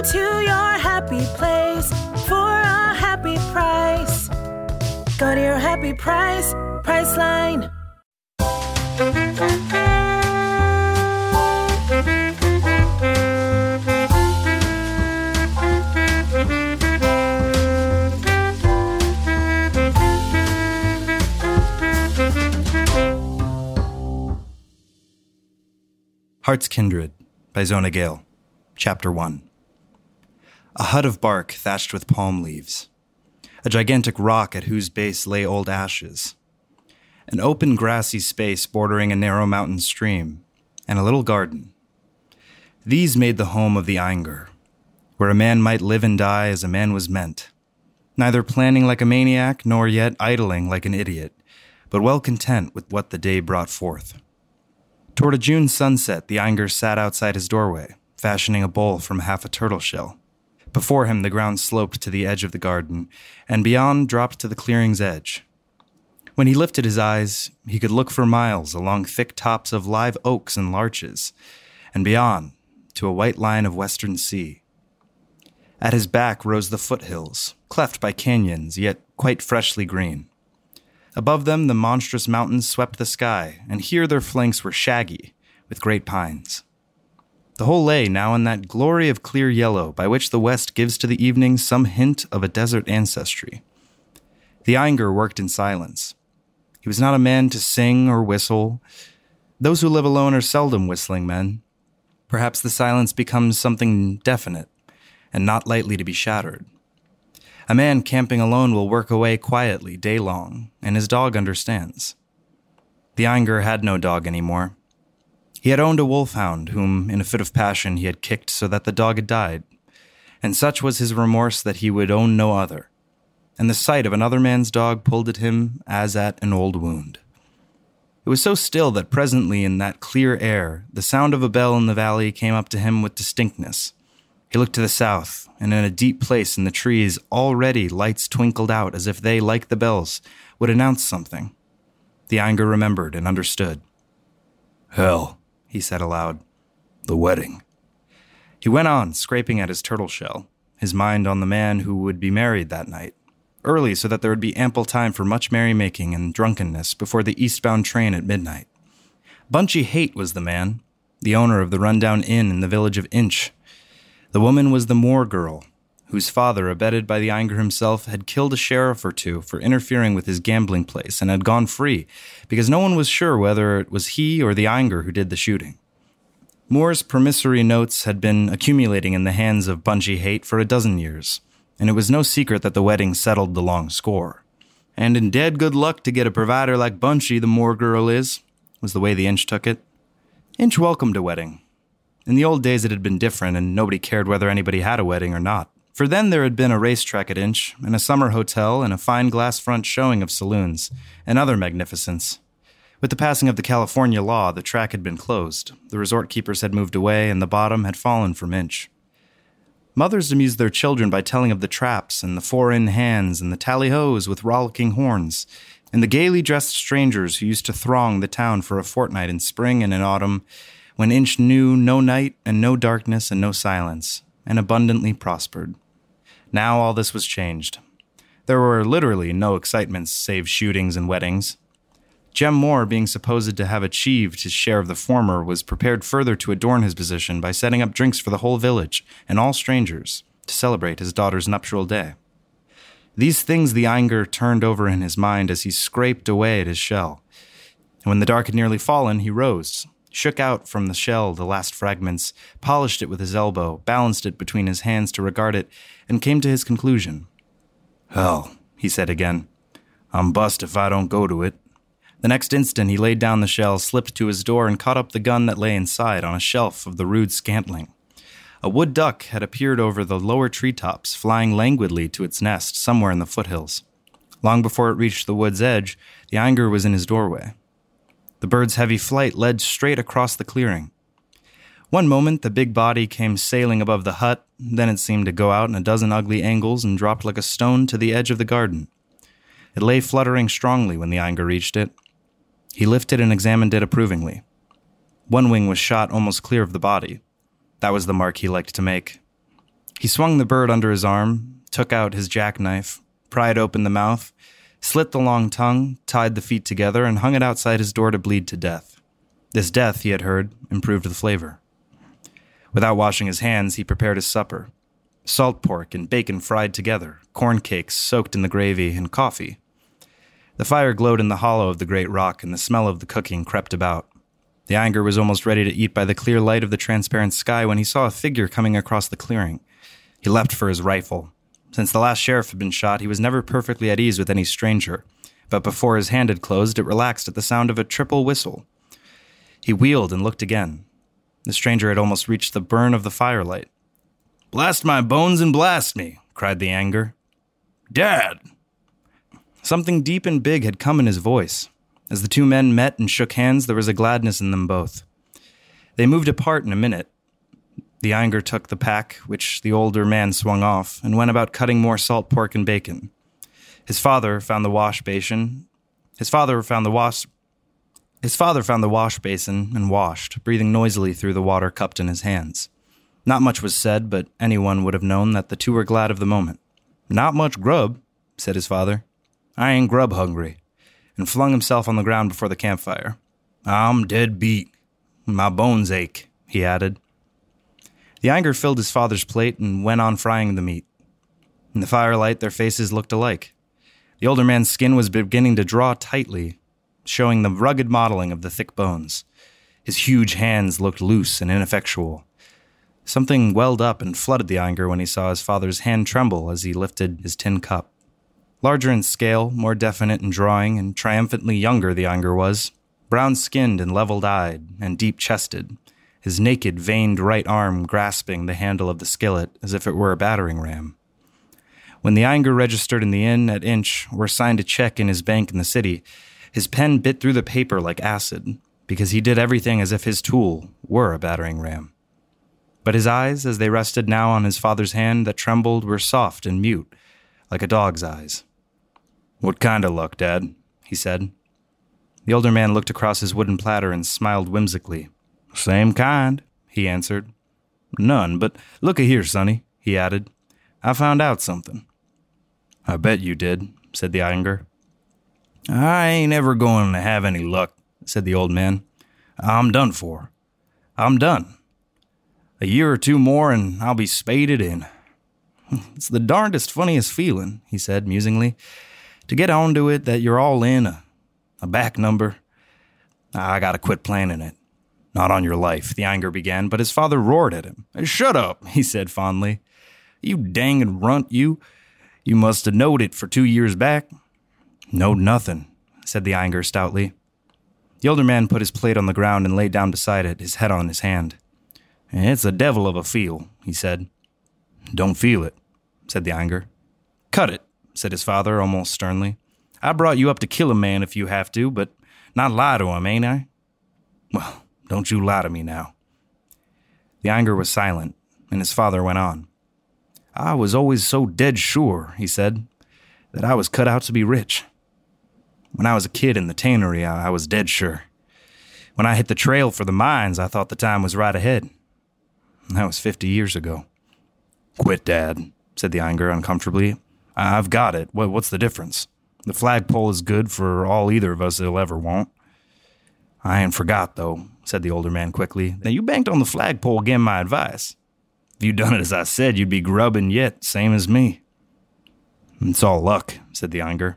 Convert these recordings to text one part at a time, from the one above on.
Go to your happy place for a happy price. Go to your happy price, Priceline. Heart's Kindred by Zona Gale, Chapter 1. A hut of bark thatched with palm leaves. A gigantic rock at whose base lay old ashes. An open grassy space bordering a narrow mountain stream, and a little garden. These made the home of the Ainger, where a man might live and die as a man was meant, neither planning like a maniac nor yet idling like an idiot, but well content with what the day brought forth. Toward a June sunset, the Ainger sat outside his doorway, fashioning a bowl from half a turtle shell. Before him, the ground sloped to the edge of the garden, and beyond dropped to the clearing's edge. When he lifted his eyes, he could look for miles along thick tops of live oaks and larches, and beyond to a white line of western sea. At his back rose the foothills, cleft by canyons, yet quite freshly green. Above them, the monstrous mountains swept the sky, and here their flanks were shaggy with great pines. The whole lay now in that glory of clear yellow by which the west gives to the evening some hint of a desert ancestry. The Ainger worked in silence. He was not a man to sing or whistle. Those who live alone are seldom whistling men. Perhaps the silence becomes something definite and not lightly to be shattered. A man camping alone will work away quietly day long, and his dog understands. The Ainger had no dog anymore. He had owned a wolfhound, whom, in a fit of passion, he had kicked so that the dog had died, and such was his remorse that he would own no other. And the sight of another man's dog pulled at him as at an old wound. It was so still that presently, in that clear air, the sound of a bell in the valley came up to him with distinctness. He looked to the south, and in a deep place in the trees, already lights twinkled out as if they, like the bells, would announce something. The Ainger remembered and understood. Hell, he said aloud. The wedding. He went on, scraping at his turtle shell, his mind on the man who would be married that night, early so that there would be ample time for much merrymaking and drunkenness before the eastbound train at midnight. Bunchy Haight was the man, the owner of the rundown inn in the village of Inch. The woman was the Moore girl, whose father, abetted by the Ainger himself, had killed a sheriff or two for interfering with his gambling place and had gone free because no one was sure whether it was he or the Ainger who did the shooting. Moore's promissory notes had been accumulating in the hands of Bunchy Haight for a dozen years, and it was no secret that the wedding settled the long score. And in dead good luck to get a provider like Bunchy, the Moore girl is, was the way the Inch took it. Inch welcomed a wedding. In the old days, it had been different, and nobody cared whether anybody had a wedding or not. For then there had been a racetrack at Inch, and a summer hotel, and a fine glass front showing of saloons, and other magnificence. With the passing of the California law, the track had been closed. The resort keepers had moved away, and the bottom had fallen from Inch. Mothers amused their children by telling of the traps, and the four in hands, and the tally hoes with rollicking horns, and the gaily dressed strangers who used to throng the town for a fortnight in spring and in autumn, when Inch knew no night and no darkness and no silence, and abundantly prospered. Now all this was changed. There were literally no excitements save shootings and weddings. Jem Moore, being supposed to have achieved his share of the former, was prepared further to adorn his position by setting up drinks for the whole village and all strangers to celebrate his daughter's nuptial day. These things the Ainger turned over in his mind as he scraped away at his shell. And when the dark had nearly fallen, he rose, shook out from the shell the last fragments, polished it with his elbow, balanced it between his hands to regard it, and came to his conclusion. Hell, he said again, I'm bust if I don't go to it. The next instant he laid down the shell, slipped to his door, and caught up the gun that lay inside on a shelf of the rude scantling. A wood duck had appeared over the lower treetops, flying languidly to its nest somewhere in the foothills. Long before it reached the wood's edge, the Ainger was in his doorway. The bird's heavy flight led straight across the clearing. One moment, the big body came sailing above the hut, then it seemed to go out in a dozen ugly angles and dropped like a stone to the edge of the garden. It lay fluttering strongly when the Ainger reached it. He lifted and examined it approvingly. One wing was shot almost clear of the body. That was the mark he liked to make. He swung the bird under his arm, took out his jackknife, pried open the mouth, slit the long tongue, tied the feet together, and hung it outside his door to bleed to death. This death, he had heard, improved the flavor. Without washing his hands, he prepared his supper salt pork and bacon fried together, corn cakes soaked in the gravy, and coffee. The fire glowed in the hollow of the great rock, and the smell of the cooking crept about. The Ainger was almost ready to eat by the clear light of the transparent sky when he saw a figure coming across the clearing. He leapt for his rifle. Since the last sheriff had been shot, he was never perfectly at ease with any stranger, but before his hand had closed, it relaxed at the sound of a triple whistle. He wheeled and looked again. The stranger had almost reached the burn of the firelight. Blast my bones and blast me, cried the Ainger. Dad! Something deep and big had come in his voice. As the two men met and shook hands, there was a gladness in them both. They moved apart in a minute. The Ainger took the pack, which the older man swung off, and went about cutting more salt pork and bacon. His father found the wash basin. His father found the wash. His father found the wash basin and washed, breathing noisily through the water cupped in his hands. Not much was said, but anyone would have known that the two were glad of the moment. Not much grub, said his father. I ain't grub hungry, and flung himself on the ground before the campfire. I'm dead beat. My bones ache, he added. The Ainger filled his father's plate and went on frying the meat. In the firelight, their faces looked alike. The older man's skin was beginning to draw tightly, showing the rugged modeling of the thick bones. His huge hands looked loose and ineffectual. Something welled up and flooded the Ainger when he saw his father's hand tremble as he lifted his tin cup. Larger in scale, more definite in drawing, and triumphantly younger the Ainger was, brown skinned and leveled eyed, and deep chested, his naked, veined right arm grasping the handle of the skillet as if it were a battering ram. When the Ainger registered in the inn at Inch or signed a check in his bank in the city, his pen bit through the paper like acid, because he did everything as if his tool were a battering ram. But his eyes, as they rested now on his father's hand that trembled, were soft and mute, like a dog's eyes. What kind of luck, Dad? he said. The older man looked across his wooden platter and smiled whimsically. Same kind, he answered. None, but look a here, sonny, he added. I found out something. I bet you did, said the Ainger. I ain't ever going to have any luck, said the old man. I'm done for. I'm done. A year or two more and I'll be spaded in. It's the darndest funniest feeling, he said musingly, to get onto it that you're all in, a, a back number. I gotta quit planning it. Not on your life, the Ainger began, but his father roared at him. Shut up, he said fondly. You dangin' runt, you. You must have knowed it for two years back. Knowed nothing, said the Ainger stoutly. The older man put his plate on the ground and lay down beside it, his head on his hand. It's a devil of a feel, he said. Don't feel it, said the Ainger. Cut it, said his father almost sternly. I brought you up to kill a man if you have to, but not lie to him, ain't I? Well, don't you lie to me now. The Ainger was silent, and his father went on. I was always so dead sure, he said, that I was cut out to be rich. When I was a kid in the tannery, I was dead sure. When I hit the trail for the mines, I thought the time was right ahead. That was 50 years ago. Quit, Dad, said the Ainger uncomfortably. I've got it. What's the difference? The flagpole is good for all either of us will ever want. I ain't forgot, though, said the older man quickly, that you banked on the flagpole again my advice. If you'd done it as I said, you'd be grubbing yet, same as me. It's all luck, said the Ainger.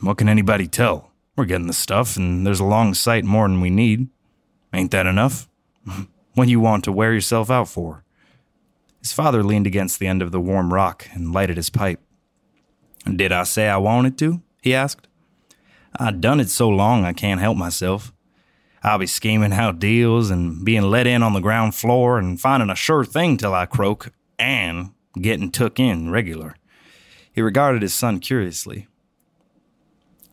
What can anybody tell? We're getting the stuff, and there's a long sight more than we need. Ain't that enough? what you want to wear yourself out for? His father leaned against the end of the warm rock and lighted his pipe. Did I say I wanted to? he asked. I done it so long I can't help myself. I'll be scheming out deals and being let in on the ground floor and finding a sure thing till I croak and getting took in regular. He regarded his son curiously.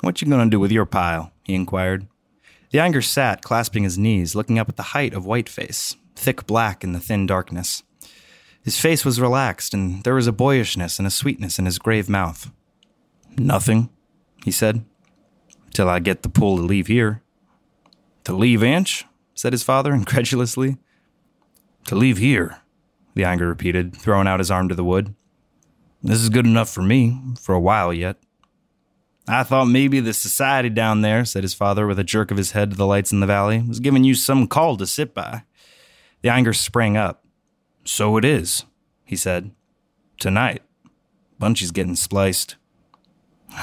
What you gonna do with your pile? he inquired. The Ainger sat, clasping his knees, looking up at the height of Whiteface, thick black in the thin darkness. His face was relaxed, and there was a boyishness and a sweetness in his grave mouth. Nothing, he said, till I get the pull to leave here. To leave Inch? said his father incredulously. To leave here, the Ainger repeated, throwing out his arm to the wood. This is good enough for me, for a while yet. I thought maybe the society down there, said his father with a jerk of his head to the lights in the valley, was giving you some call to sit by. The Ainger sprang up. So it is, he said. Tonight. Bunchy's getting spliced.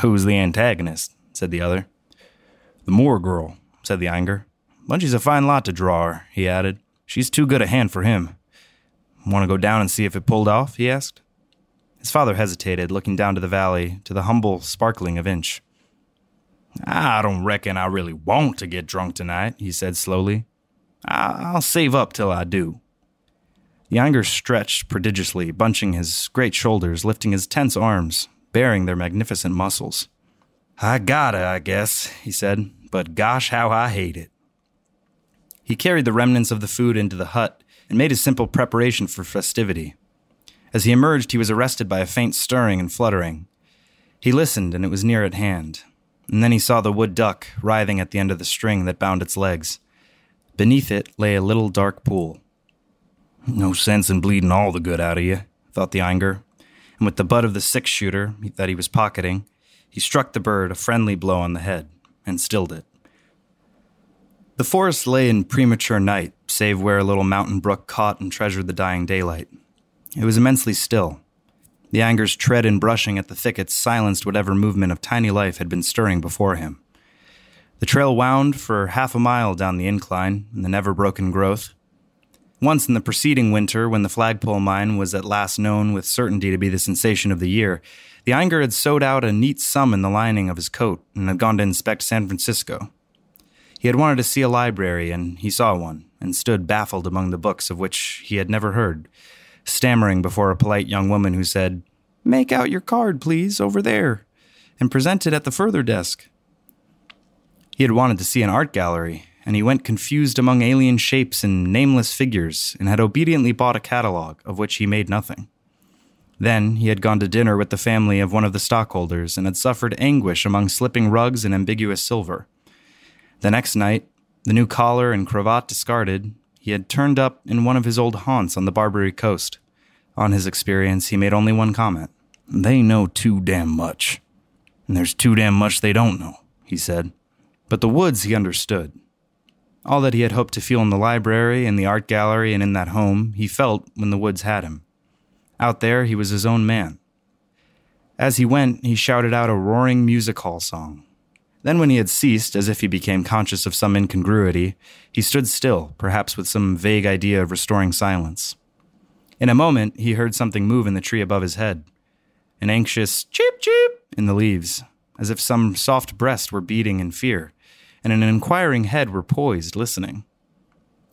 Who's the antagonist? said the other. The Moore girl, said the Ainger. Bunchy's a fine lot to draw her, he added. She's too good a hand for him. Want to go down and see if it pulled off? he asked. His father hesitated, looking down to the valley, to the humble sparkling of Inch. I don't reckon I really want to get drunk tonight, he said slowly. I'll save up till I do. The Ainger stretched prodigiously, bunching his great shoulders, lifting his tense arms, baring their magnificent muscles. I gotta, I guess, he said, but gosh, how I hate it. He carried the remnants of the food into the hut and made a simple preparation for festivity. As he emerged, he was arrested by a faint stirring and fluttering. He listened, and it was near at hand. And then he saw the wood duck writhing at the end of the string that bound its legs. Beneath it lay a little dark pool. No sense in bleeding all the good out of you, thought the Ainger. And with the butt of the six shooter that he was pocketing, he struck the bird a friendly blow on the head and stilled it. The forest lay in premature night, save where a little mountain brook caught and treasured the dying daylight. It was immensely still. The Ainger's tread and brushing at the thickets silenced whatever movement of tiny life had been stirring before him. The trail wound for half a mile down the incline in the never broken growth. Once in the preceding winter, when the flagpole mine was at last known with certainty to be the sensation of the year, the Ainger had sewed out a neat sum in the lining of his coat and had gone to inspect San Francisco. He had wanted to see a library, and he saw one, and stood baffled among the books of which he had never heard, stammering before a polite young woman who said, Make out your card, please, over there, and present it at the further desk. He had wanted to see an art gallery, and he went confused among alien shapes and nameless figures, and had obediently bought a catalogue, of which he made nothing. Then he had gone to dinner with the family of one of the stockholders, and had suffered anguish among slipping rugs and ambiguous silver. The next night, the new collar and cravat discarded, he had turned up in one of his old haunts on the Barbary coast. On his experience, he made only one comment. They know too damn much. And there's too damn much they don't know, he said. But the woods he understood. All that he had hoped to feel in the library, in the art gallery, and in that home, he felt when the woods had him. Out there, he was his own man. As he went, he shouted out a roaring music hall song, then, when he had ceased, as if he became conscious of some incongruity, he stood still, perhaps with some vague idea of restoring silence. In a moment, he heard something move in the tree above his head an anxious cheep cheep in the leaves, as if some soft breast were beating in fear, and an inquiring head were poised, listening.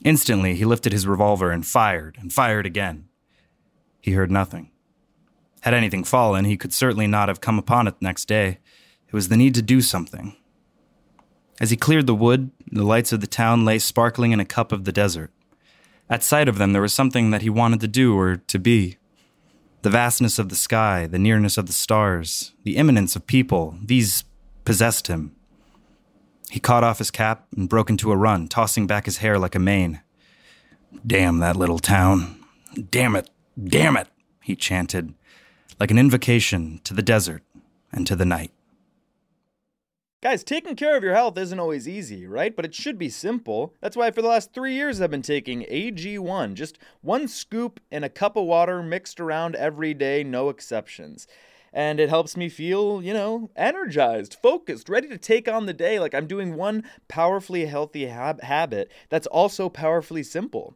Instantly, he lifted his revolver and fired, and fired again. He heard nothing. Had anything fallen, he could certainly not have come upon it the next day. It was the need to do something, as he cleared the wood, the lights of the town lay sparkling in a cup of the desert. At sight of them, there was something that he wanted to do or to be. The vastness of the sky, the nearness of the stars, the imminence of people, these possessed him. He caught off his cap and broke into a run, tossing back his hair like a mane. Damn that little town. Damn it. Damn it, he chanted, like an invocation to the desert and to the night. Guys, taking care of your health isn't always easy, right? But it should be simple. That's why for the last three years I've been taking AG1. Just one scoop in a cup of water mixed around every day, no exceptions. And it helps me feel, you know, energized, focused, ready to take on the day. Like I'm doing one powerfully healthy hab- habit that's also powerfully simple.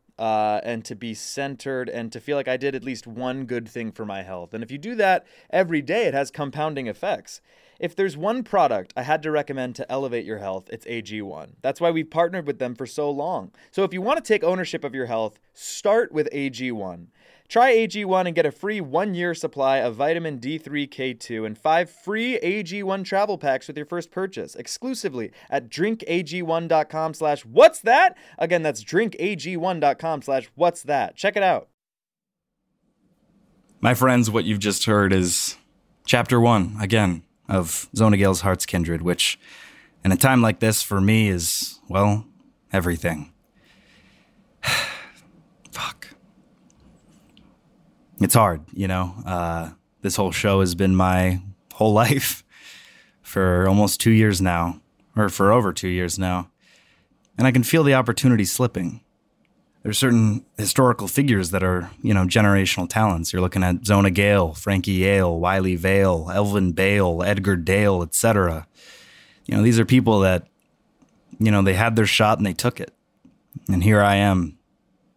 uh, and to be centered and to feel like I did at least one good thing for my health. And if you do that every day, it has compounding effects. If there's one product I had to recommend to elevate your health, it's AG1. That's why we've partnered with them for so long. So if you want to take ownership of your health, start with AG1. Try AG1 and get a free one year supply of vitamin D3, K2, and five free AG1 travel packs with your first purchase exclusively at drinkag1.com slash what's that? Again, that's drinkag1.com slash what's that. Check it out. My friends, what you've just heard is chapter one, again, of Zona Heart's Kindred, which in a time like this for me is, well, everything. Fuck it's hard, you know. Uh, this whole show has been my whole life for almost two years now, or for over two years now. And I can feel the opportunity slipping. There's certain historical figures that are, you know, generational talents. You're looking at Zona Gale, Frankie Yale, Wiley Vale, Elvin Bale, Edgar Dale, etc. You know, these are people that, you know, they had their shot and they took it. And here I am,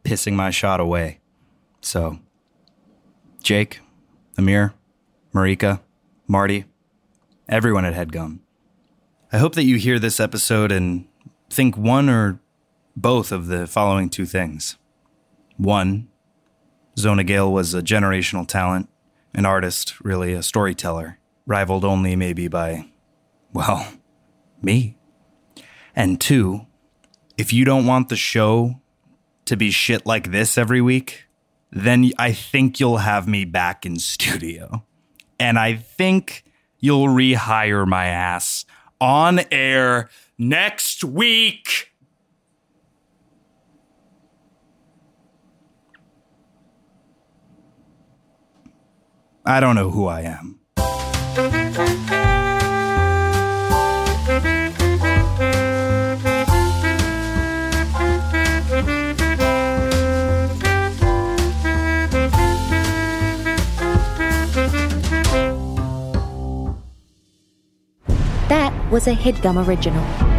pissing my shot away. So Jake, Amir, Marika, Marty, everyone at HeadGum. I hope that you hear this episode and think one or both of the following two things. One, Zona Gale was a generational talent, an artist, really a storyteller, rivaled only maybe by, well, me. And two, if you don't want the show to be shit like this every week, then I think you'll have me back in studio. And I think you'll rehire my ass on air next week. I don't know who I am. That was a headgum original.